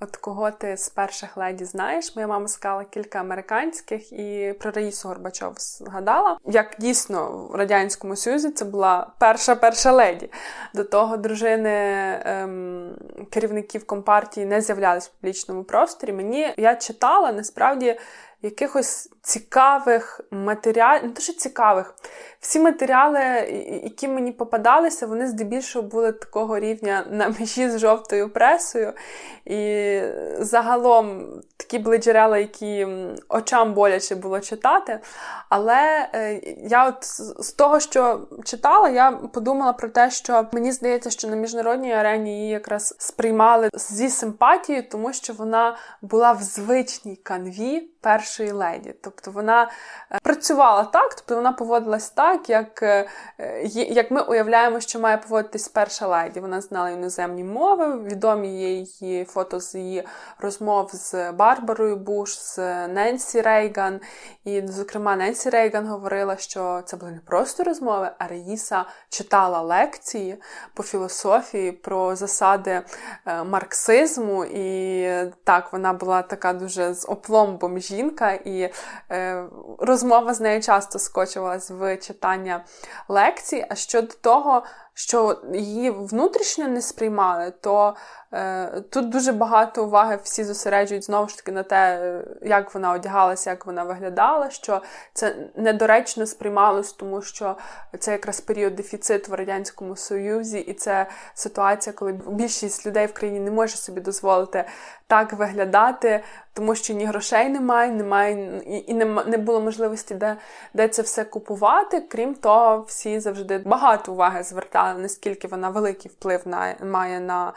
Speaker 1: От кого ти з перших леді знаєш? Моя мама сказала кілька американських і про Раїсу Горбачов згадала. Як дійсно в Радянському Союзі це була перша перша леді. До того дружини ем, керівників компартії не з'являлись в публічному просторі. Мені я читала насправді якихось цікавих матеріалів, не дуже цікавих. Всі матеріали, які мені попадалися, вони здебільшого були такого рівня на межі з жовтою пресою. І загалом такі були джерела, які очам боляче було читати. Але е, я от з того, що читала, я подумала про те, що мені здається, що на міжнародній арені її якраз сприймали зі симпатією, тому що вона була в звичній канві першої леді. Тобто вона е, працювала так, тобто вона поводилась так, як е, як ми уявляємо, що має поводитись перша леді. Вона знала іноземні мови, відомі є її фото з її розмов з Барбарою Буш, з Ненсі Рейган. І, зокрема, Ненсі Рейган говорила, що це були не просто розмови, а Раїса читала лекції по філософії про засади е, марксизму. І так, вона була така дуже з опломбом жінка, і е, розмова з нею часто скочувалась в читання лекцій. А щодо того, що її внутрішньо не сприймали, то е, тут дуже багато уваги всі зосереджують знову ж таки на те, як вона одягалася, як вона виглядала, що це недоречно сприймалось, тому що це якраз період дефіциту в Радянському Союзі, і це ситуація, коли більшість людей в країні не може собі дозволити так виглядати, тому що ні грошей немає, немає і, і не, не було можливості, де де це все купувати. Крім того, всі завжди багато уваги звертали, наскільки вона великий вплив на має на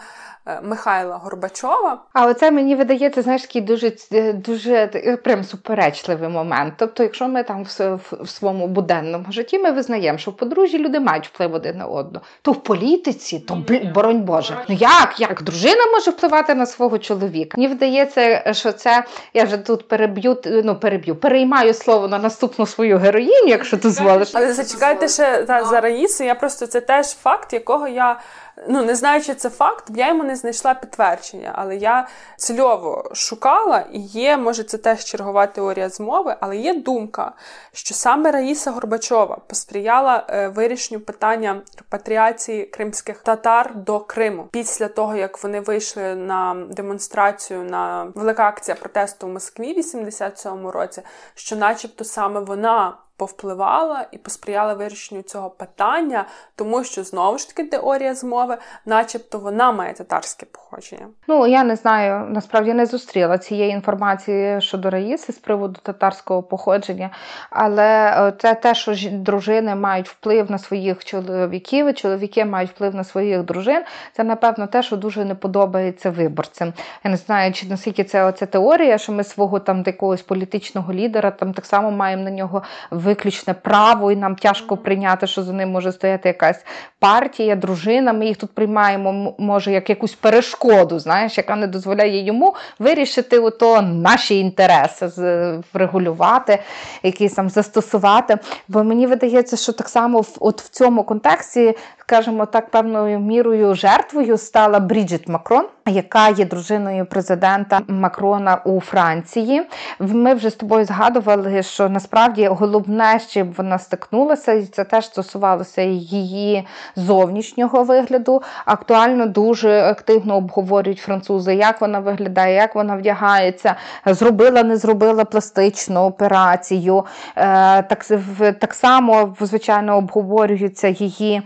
Speaker 1: е, Михайла Горбачова.
Speaker 2: А оце мені видається, знаєш, такий дуже дуже прям суперечливий момент. Тобто, якщо ми там в, в, в своєму буденному житті ми визнаємо, що в подружжі люди мають вплив один на одного, то в політиці, то боронь Боже, ну як, як дружина може впливати на свого чоловіка? Мені вдається, що це я вже тут переб'ю, ну переб'ю, переймаю слово на наступну свою героїню, якщо дозволиш.
Speaker 1: Але зачекайте ще та, за Раїсу. Я просто це теж факт, якого я ну не знаю, чи це факт, я йому не знайшла підтвердження, але я цільово шукала, і є, може, це теж чергова теорія змови, але є думка, що саме Раїса Горбачова посприяла е, вирішенню питання репатріації кримських татар до Криму. Після того, як вони вийшли на демонстрацію на велика акція протесту в Москві в 87-му році, що, начебто, саме вона повпливала і посприяла вирішенню цього питання, тому що знову ж таки теорія змови, начебто, вона має татарське походження.
Speaker 2: Ну я не знаю, насправді не зустріла цієї інформації щодо Раїси з приводу татарського походження, але це те, що дружини мають вплив на своїх чоловіків, і чоловіки мають вплив на своїх дружин. Це напевно те, що дуже не подобається виборцям. Я не знаю, чи наскільки це оця теорія, що ми свого там якогось політичного лідера там так само маємо на нього ви виключне право, і нам тяжко прийняти, що за ним може стояти якась партія, дружина. Ми їх тут приймаємо, може, як якусь перешкоду, знаєш, яка не дозволяє йому вирішити ото наші інтереси, врегулювати, якісь там застосувати. Бо мені видається, що так само от в цьому контексті, скажімо так, певною мірою жертвою стала Бріджит Макрон яка є дружиною президента Макрона у Франції. Ми вже з тобою згадували, що насправді головне, з чим вона стикнулася, і це теж стосувалося її зовнішнього вигляду. Актуально дуже активно обговорюють французи, як вона виглядає, як вона вдягається, зробила, не зробила пластичну операцію. Е, так так само, звичайно, обговорюється її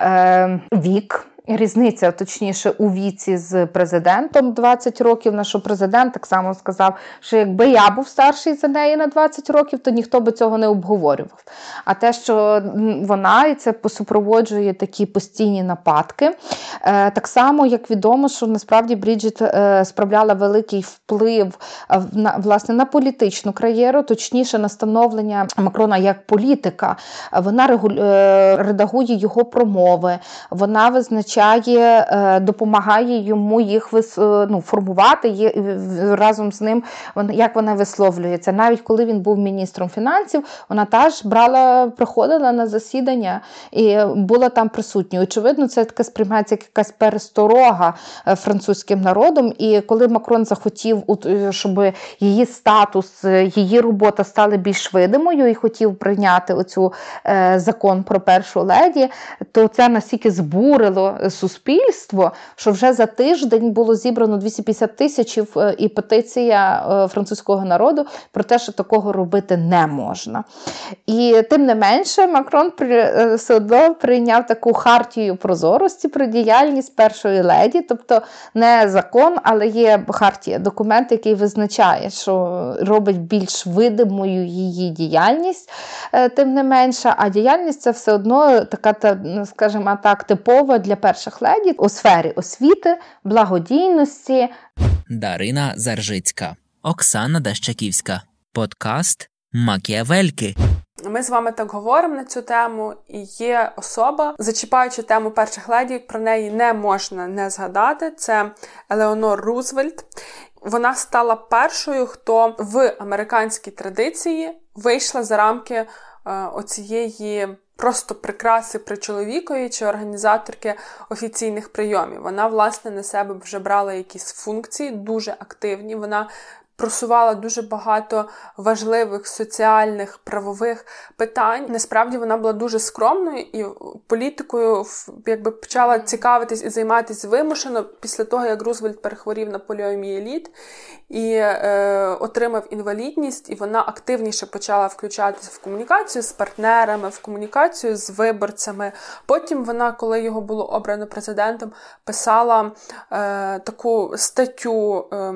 Speaker 2: е, вік. Різниця, точніше, у віці з президентом 20 років, на що президент так само сказав, що якби я був старший за неї на 20 років, то ніхто би цього не обговорював. А те, що вона і це супроводжує такі постійні нападки, е, так само, як відомо, що насправді Бріджит е, справляла великий вплив е, на власне на політичну кар'єру, точніше на становлення Макрона як політика. Вона редагує його промови, вона визначає визначає, е, допомагає йому їх е, ну, формувати разом з ним, як вона висловлюється. Навіть коли він був міністром фінансів, вона теж брала, приходила на засідання і була там присутньою. Очевидно, це таке сприймається як якась пересторога е, французьким народом. І коли Макрон захотів, щоб її статус, її робота стали більш видимою і хотів прийняти оцю закон про першу леді, то це настільки збурило суспільство, що вже за тиждень було зібрано 250 тисяч е, і петиція е, французького народу про те, що такого робити не можна. І тим не менше, Макрон при, все одно прийняв таку хартію прозорості про діяльність першої леді, тобто не закон, але є хартія, документ, який визначає, що робить більш видимою її діяльність, тим не менше, а діяльність це все одно така, скажімо так, типова для перших леді у сфері освіти, благодійності.
Speaker 3: Дарина Заржицька, Оксана Дащаківська, подкаст Макіавельки.
Speaker 1: Ми з вами так говоримо на цю тему, і є особа, зачіпаючи тему перших леді, про неї не можна не згадати. Це Елеонор Рузвельт. Вона стала першою, хто в американській традиції вийшла за рамки е, оцієї просто прикраси при чоловікові чи організаторки офіційних прийомів. Вона, власне, на себе вже брала якісь функції, дуже активні. Вона просувала дуже багато важливих соціальних правових питань. Насправді вона була дуже скромною і політикою якби почала цікавитись і займатися вимушено після того, як Рузвельт перехворів на поліомієліт і е, отримав інвалідність, і вона активніше почала включатися в комунікацію з партнерами, в комунікацію з виборцями. Потім вона, коли його було обрано президентом, писала е, таку статтю е,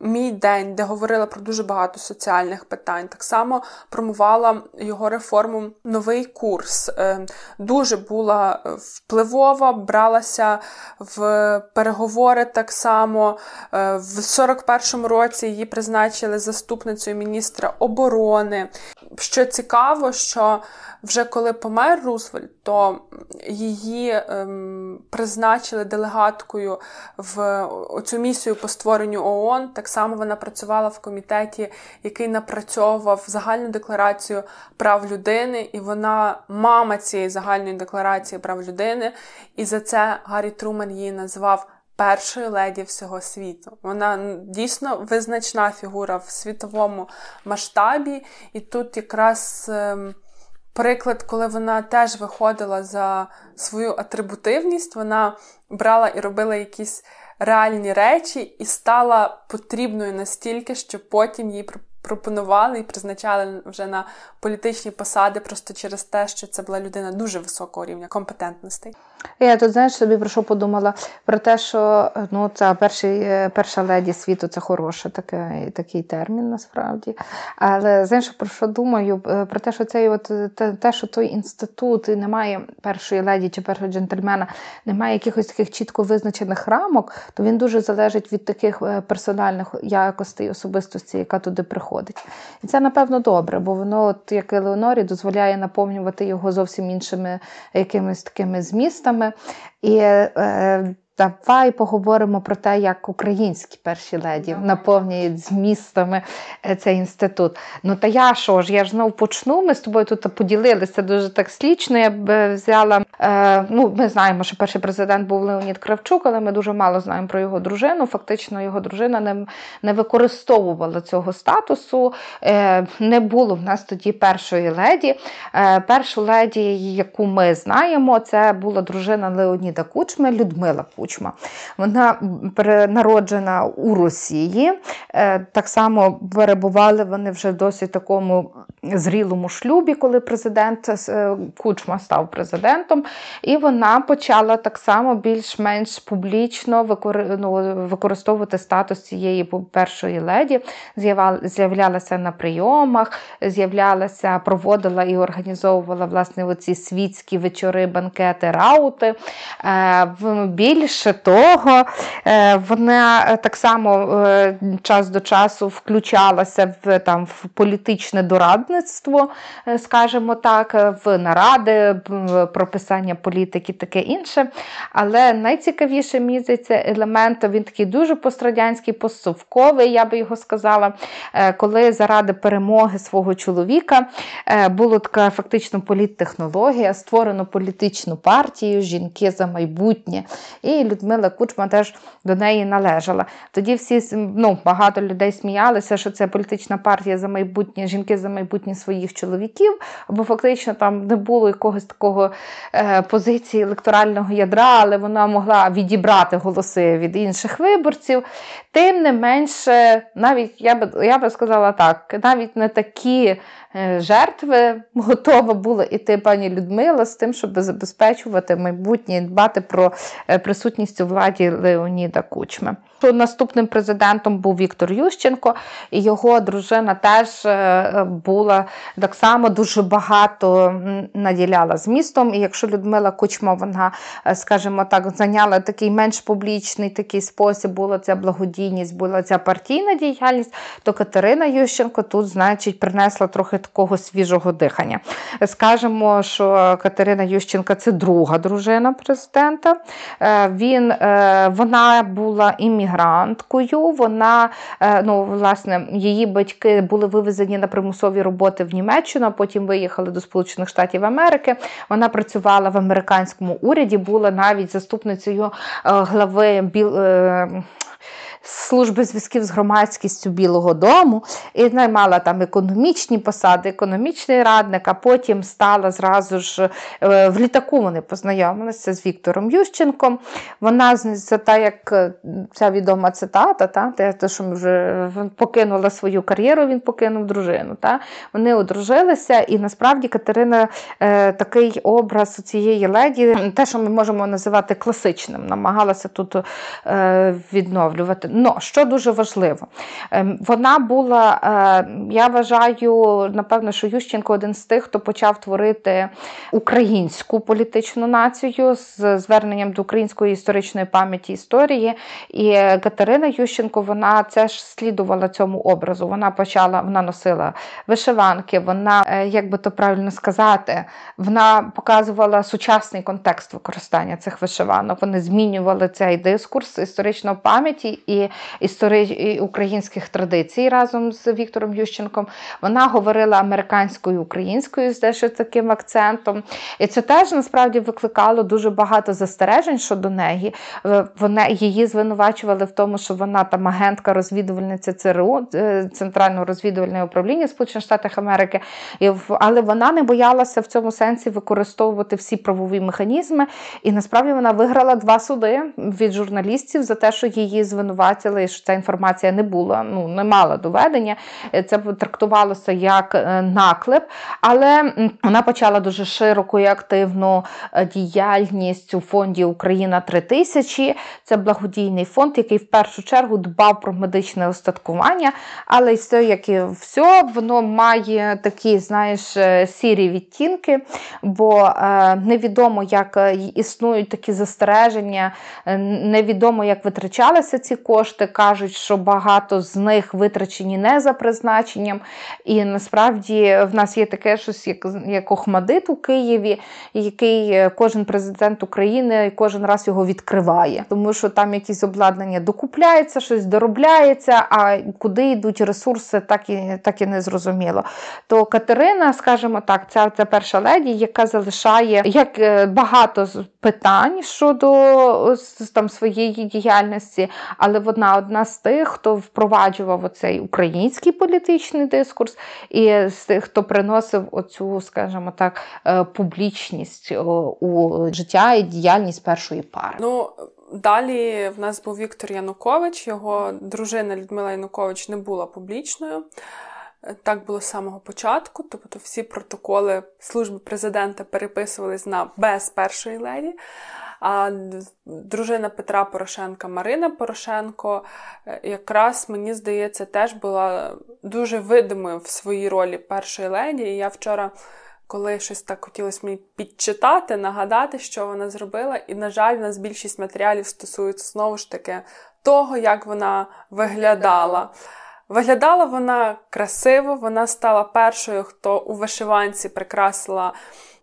Speaker 1: Мій день де говорила про дуже багато соціальних питань. Так само промувала його реформу новий курс. Е, дуже була впливова, бралася в переговори так само. Е, в 41-му році її призначили заступницею міністра оборони. Що цікаво, що вже коли помер Рузвельт, то її ем, призначили делегаткою в цю місію по створенню ООН. Так само вона працювала в комітеті, який напрацьовував загальну декларацію прав людини, і вона мама цієї загальної декларації прав людини. І за це Гаррі Труман її назвав. Першою леді всього світу. Вона дійсно визначна фігура в світовому масштабі, і тут якраз ем, приклад, коли вона теж виходила за свою атрибутивність, вона брала і робила якісь реальні речі і стала потрібною настільки, що потім їй пропонували і призначали вже на політичні посади просто через те, що це була людина дуже високого рівня компетентностей.
Speaker 2: Я тут знаєш собі про що подумала? Про те, що ну це перший, е, перша леді світу це хороший такий, такий термін насправді. Але знаєш, про що думаю? Е, про те, що цей от те, те, що той інститут і немає першої леді чи першого джентльмена, немає якихось таких чітко визначених рамок, то він дуже залежить від таких е, персональних якостей особистості, яка туди приходить. І це напевно добре, бо воно, от як Леонорі, дозволяє наповнювати його зовсім іншими якимись такими змістами. І е, Давай поговоримо про те, як українські перші леді наповнюють змістами е, цей інститут. Ну та я що ж, я ж знов почну. Ми з тобою тут поділилися дуже так слічно. Я б взяла. Е, ну, Ми знаємо, що перший президент був Леонід Кравчук, але ми дуже мало знаємо про його дружину. Фактично, його дружина не не використовувала цього статусу. Е, Не було в нас тоді першої леді. Е, Першу леді, яку ми знаємо, це була дружина Леоніда Кучми, Людмила Кучма. Кучма. Вона народжена у Росії. Е, так само перебували вони вже досить такому зрілому шлюбі, коли президент е, Кучма став президентом. І вона почала так само більш-менш публічно ну, використовувати статус цієї першої леді. З'являлася на прийомах, з'являлася, проводила і організовувала власне оці світські вечори, банкети, раути. Е, більш Більше того, е, вона е, так само е, час до часу включалася в там в політичне дорадництво, скажімо так, в наради, прописання політики, таке інше. Але найцікавіше це елемент, він такий дуже пострадянський, постсовковий, я би його сказала, коли заради перемоги свого чоловіка була така фактично політтехнологія, створено політичну партію Жінки за майбутнє. І Людмила Кучма теж до неї належала. Тоді всі ну, багато людей сміялися, що це політична партія за майбутнє жінки за майбутнє своїх чоловіків, бо фактично там не було якогось такого е, позиції електорального ядра, але вона могла відібрати голоси від інших виборців. Тим не менше, навіть я би я би сказала так, навіть не такі жертви готова була іти пані Людмила з тим, щоб забезпечувати майбутнє і дбати про е, присутність у владі Леоніда Кучми. Наступним президентом був Віктор Ющенко, і його дружина теж е, була так само дуже багато наділяла змістом. І якщо Людмила Кучма, вона, скажімо так, зайняла такий менш публічний такий спосіб, була ця благодійність, була ця партійна діяльність, то Катерина Ющенко тут, значить, принесла трохи такого свіжого дихання. Скажемо, що Катерина Ющенка це друга дружина президента. Е, він, е, Вона була іммігранткою. Вона, е, ну, власне, її батьки були вивезені на примусові роботи в Німеччину, а потім виїхали до Сполучених Штатів Америки. Вона працювала в американському уряді, була навіть заступницею глави Біл служби зв'язків з громадськістю Білого Дому і наймала там економічні посади, економічний радник, а потім стала зразу ж е, в літаку. Вони познайомилися з Віктором Ющенком. Вона це та як е, ця відома цитата, та, те, що вже покинула свою кар'єру, він покинув дружину. Та. Вони одружилися, і насправді Катерина е, такий образ у цієї леді, те, що ми можемо називати класичним, намагалася тут е, відновлювати. Но що дуже важливо, ем, вона була, е, я вважаю, напевно, що Ющенко один з тих, хто почав творити українську політичну націю з зверненням до української історичної пам'яті історії. І Катерина Ющенко, вона це ж слідувала цьому образу. Вона почала, вона носила вишиванки, вона, е, як би то правильно сказати, вона показувала сучасний контекст використання цих вишиванок. Вони змінювали цей дискурс історичної пам'яті і історії українських традицій разом з Віктором Ющенком. Вона говорила американською українською з дещо таким акцентом. І це теж насправді викликало дуже багато застережень щодо неї. Е, вона її звинувачували в тому, що вона там агентка розвідувальниця ЦРУ, е, Центрального розвідувального управління Сполучених Штатів Америки, але вона не боялася в цьому сенсі використовувати всі правові механізми. І насправді вона виграла два суди від журналістів за те, що її звинуватили що ця інформація не була, ну не мала доведення. Е, це трактувалося як е, наклеп, але вона почала дуже широку і активну е, діяльність у фонді Україна 3000. Це благодійний фонд, який в першу чергу дбав про медичне остаткування, але й все, як і все, воно має такі, знаєш, сірі відтінки, бо невідомо, як існують такі застереження, невідомо, як витрачалися ці кошти кажуть, що багато з них витрачені не за призначенням. І насправді в нас є таке щось, як як Охмадит у Києві, який е, кожен президент України кожен раз його відкриває, тому що там якісь обладнання докупляється, щось доробляється, а куди йдуть ресурси, так і так і не зрозуміло. То Катерина, скажімо так, ця, ця перша леді, яка залишає як е, багато питань щодо там своєї діяльності, але вона одна з тих, хто впроваджував оцей український політичний дискурс, і з тих, хто приносив оцю, скажімо так, е, публічність у життя і діяльність першої пари.
Speaker 1: Ну, Далі в нас був Віктор Янукович, його дружина Людмила Янукович не була публічною. Так було з самого початку, тобто всі протоколи служби президента переписувались на без першої леді. А дружина Петра Порошенка Марина Порошенко, е, якраз мені здається, теж була дуже видимою в своїй ролі першої леді. І я вчора, коли щось так хотілося мені підчитати, нагадати, що вона зробила. І, на жаль, у нас більшість матеріалів стосується знову ж таки того, як вона виглядала. Виглядала вона красиво, вона стала першою, хто у вишиванці прикрасила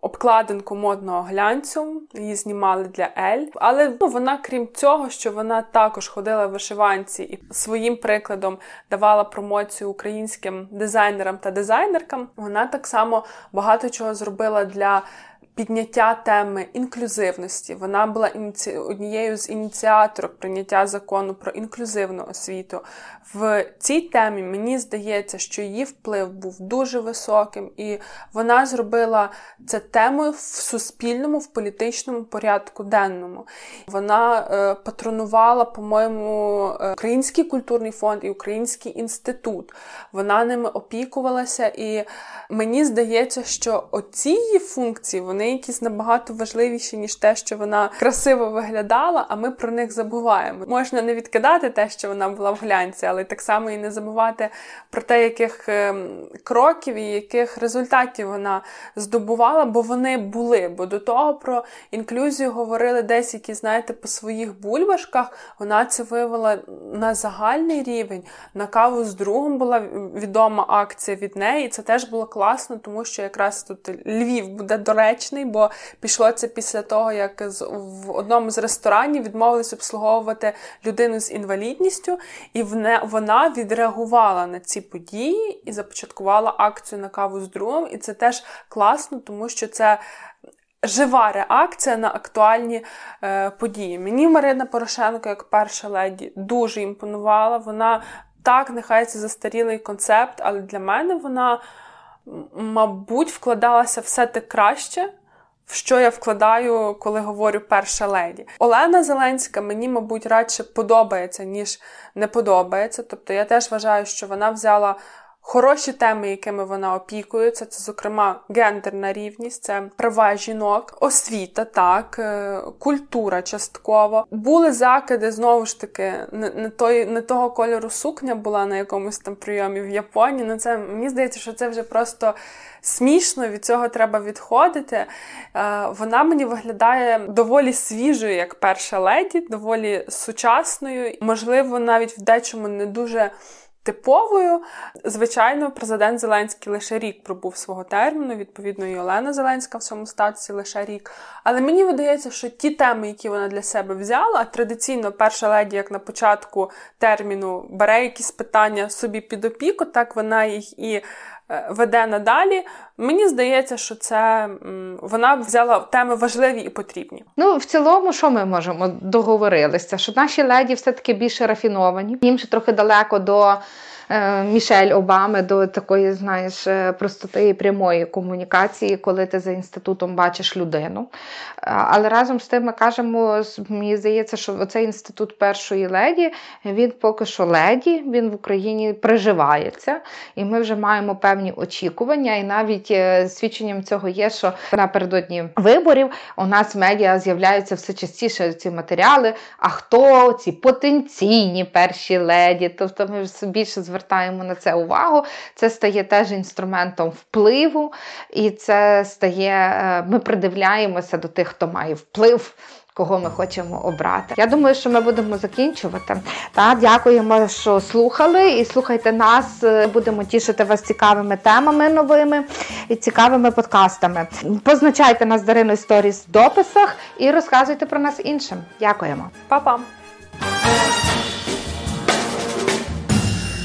Speaker 1: обкладинку модного глянцю, її знімали для Ель. Але ну, вона, крім цього, що вона також ходила в вишиванці і своїм прикладом давала промоцію українським дизайнерам та дизайнеркам. Вона так само багато чого зробила для підняття теми інклюзивності. Вона була ініці... однією з ініціаторок прийняття закону про інклюзивну освіту. В цій темі мені здається, що її вплив був дуже високим, і вона зробила це темою в суспільному, в політичному порядку денному. Вона е, патронувала, по-моєму, е, Український культурний фонд і Український інститут. Вона ними опікувалася, і мені здається, що оці її функції вони якісь набагато важливіші, ніж те, що вона красиво виглядала, а ми про них забуваємо. Можна не відкидати те, що вона була в глянці, але так само і не забувати про те, яких ем, кроків і яких результатів вона здобувала, бо вони були. Бо до того про інклюзію говорили десь, які, знаєте, по своїх бульбашках. Вона це вивела на загальний рівень. На каву з другом була відома акція від неї, і це теж було класно, тому що якраз тут Львів буде доречний, бо пішло це після того, як в одному з ресторанів відмовились обслуговувати людину з інвалідністю, і вона відреагувала на ці події і започаткувала акцію на каву з другом. І це теж класно, тому що це. Жива реакція на актуальні е, події. Мені Марина Порошенко, як перша леді, дуже імпонувала. Вона так, нехай це застарілий концепт, але для мене вона, мабуть, вкладалася все те краще, в що я вкладаю, коли говорю перша леді. Олена Зеленська мені, мабуть, радше подобається, ніж не подобається. Тобто я теж вважаю, що вона взяла Хороші теми, якими вона опікується, це, зокрема, гендерна рівність, це права жінок, освіта, так, е, культура частково. Були закиди, знову ж таки, не той, не того кольору сукня була на якомусь там прийомі в Японії. Ну, це мені здається, що це вже просто смішно, від цього треба відходити. Е, вона мені виглядає доволі свіжою, як перша леді, доволі сучасною, можливо, навіть в дечому не дуже типовою. Звичайно, президент Зеленський лише рік пробув свого терміну, відповідно, і Олена Зеленська в цьому статусі лише рік. Але мені видається, що ті теми, які вона для себе взяла, традиційно перша леді, як на початку терміну, бере якісь питання собі під опіку, так вона їх і. Е, веде надалі, мені здається, що це вона взяла теми важливі і потрібні.
Speaker 2: Ну в цілому, що ми можемо договорилися? Що наші леді все таки більше рафіновані, їм ще трохи далеко до. Е, Мішель Обами до такої, знаєш, е, простоти і прямої комунікації, коли ти за інститутом бачиш людину. Е, але разом з тим ми кажемо, мені здається, що цей інститут першої леді, він поки що леді, він в Україні приживається, і ми вже маємо певні очікування. І навіть свідченням цього є, що напередодні виборів у нас в медіа з'являються все частіше ці матеріали. А хто ці потенційні перші леді? Тобто ми більше звертаємо звертаємо на це увагу. Це стає теж інструментом впливу, і це стає, е, ми придивляємося до тих, хто має вплив. Кого ми хочемо обрати. Я думаю, що ми будемо закінчувати. Так, Дякуємо, що слухали, і слухайте нас. Е, будемо тішити вас цікавими темами новими і цікавими подкастами. Позначайте нас Дарину Сторіс в дописах і розказуйте про нас іншим. Дякуємо,
Speaker 1: Па-па!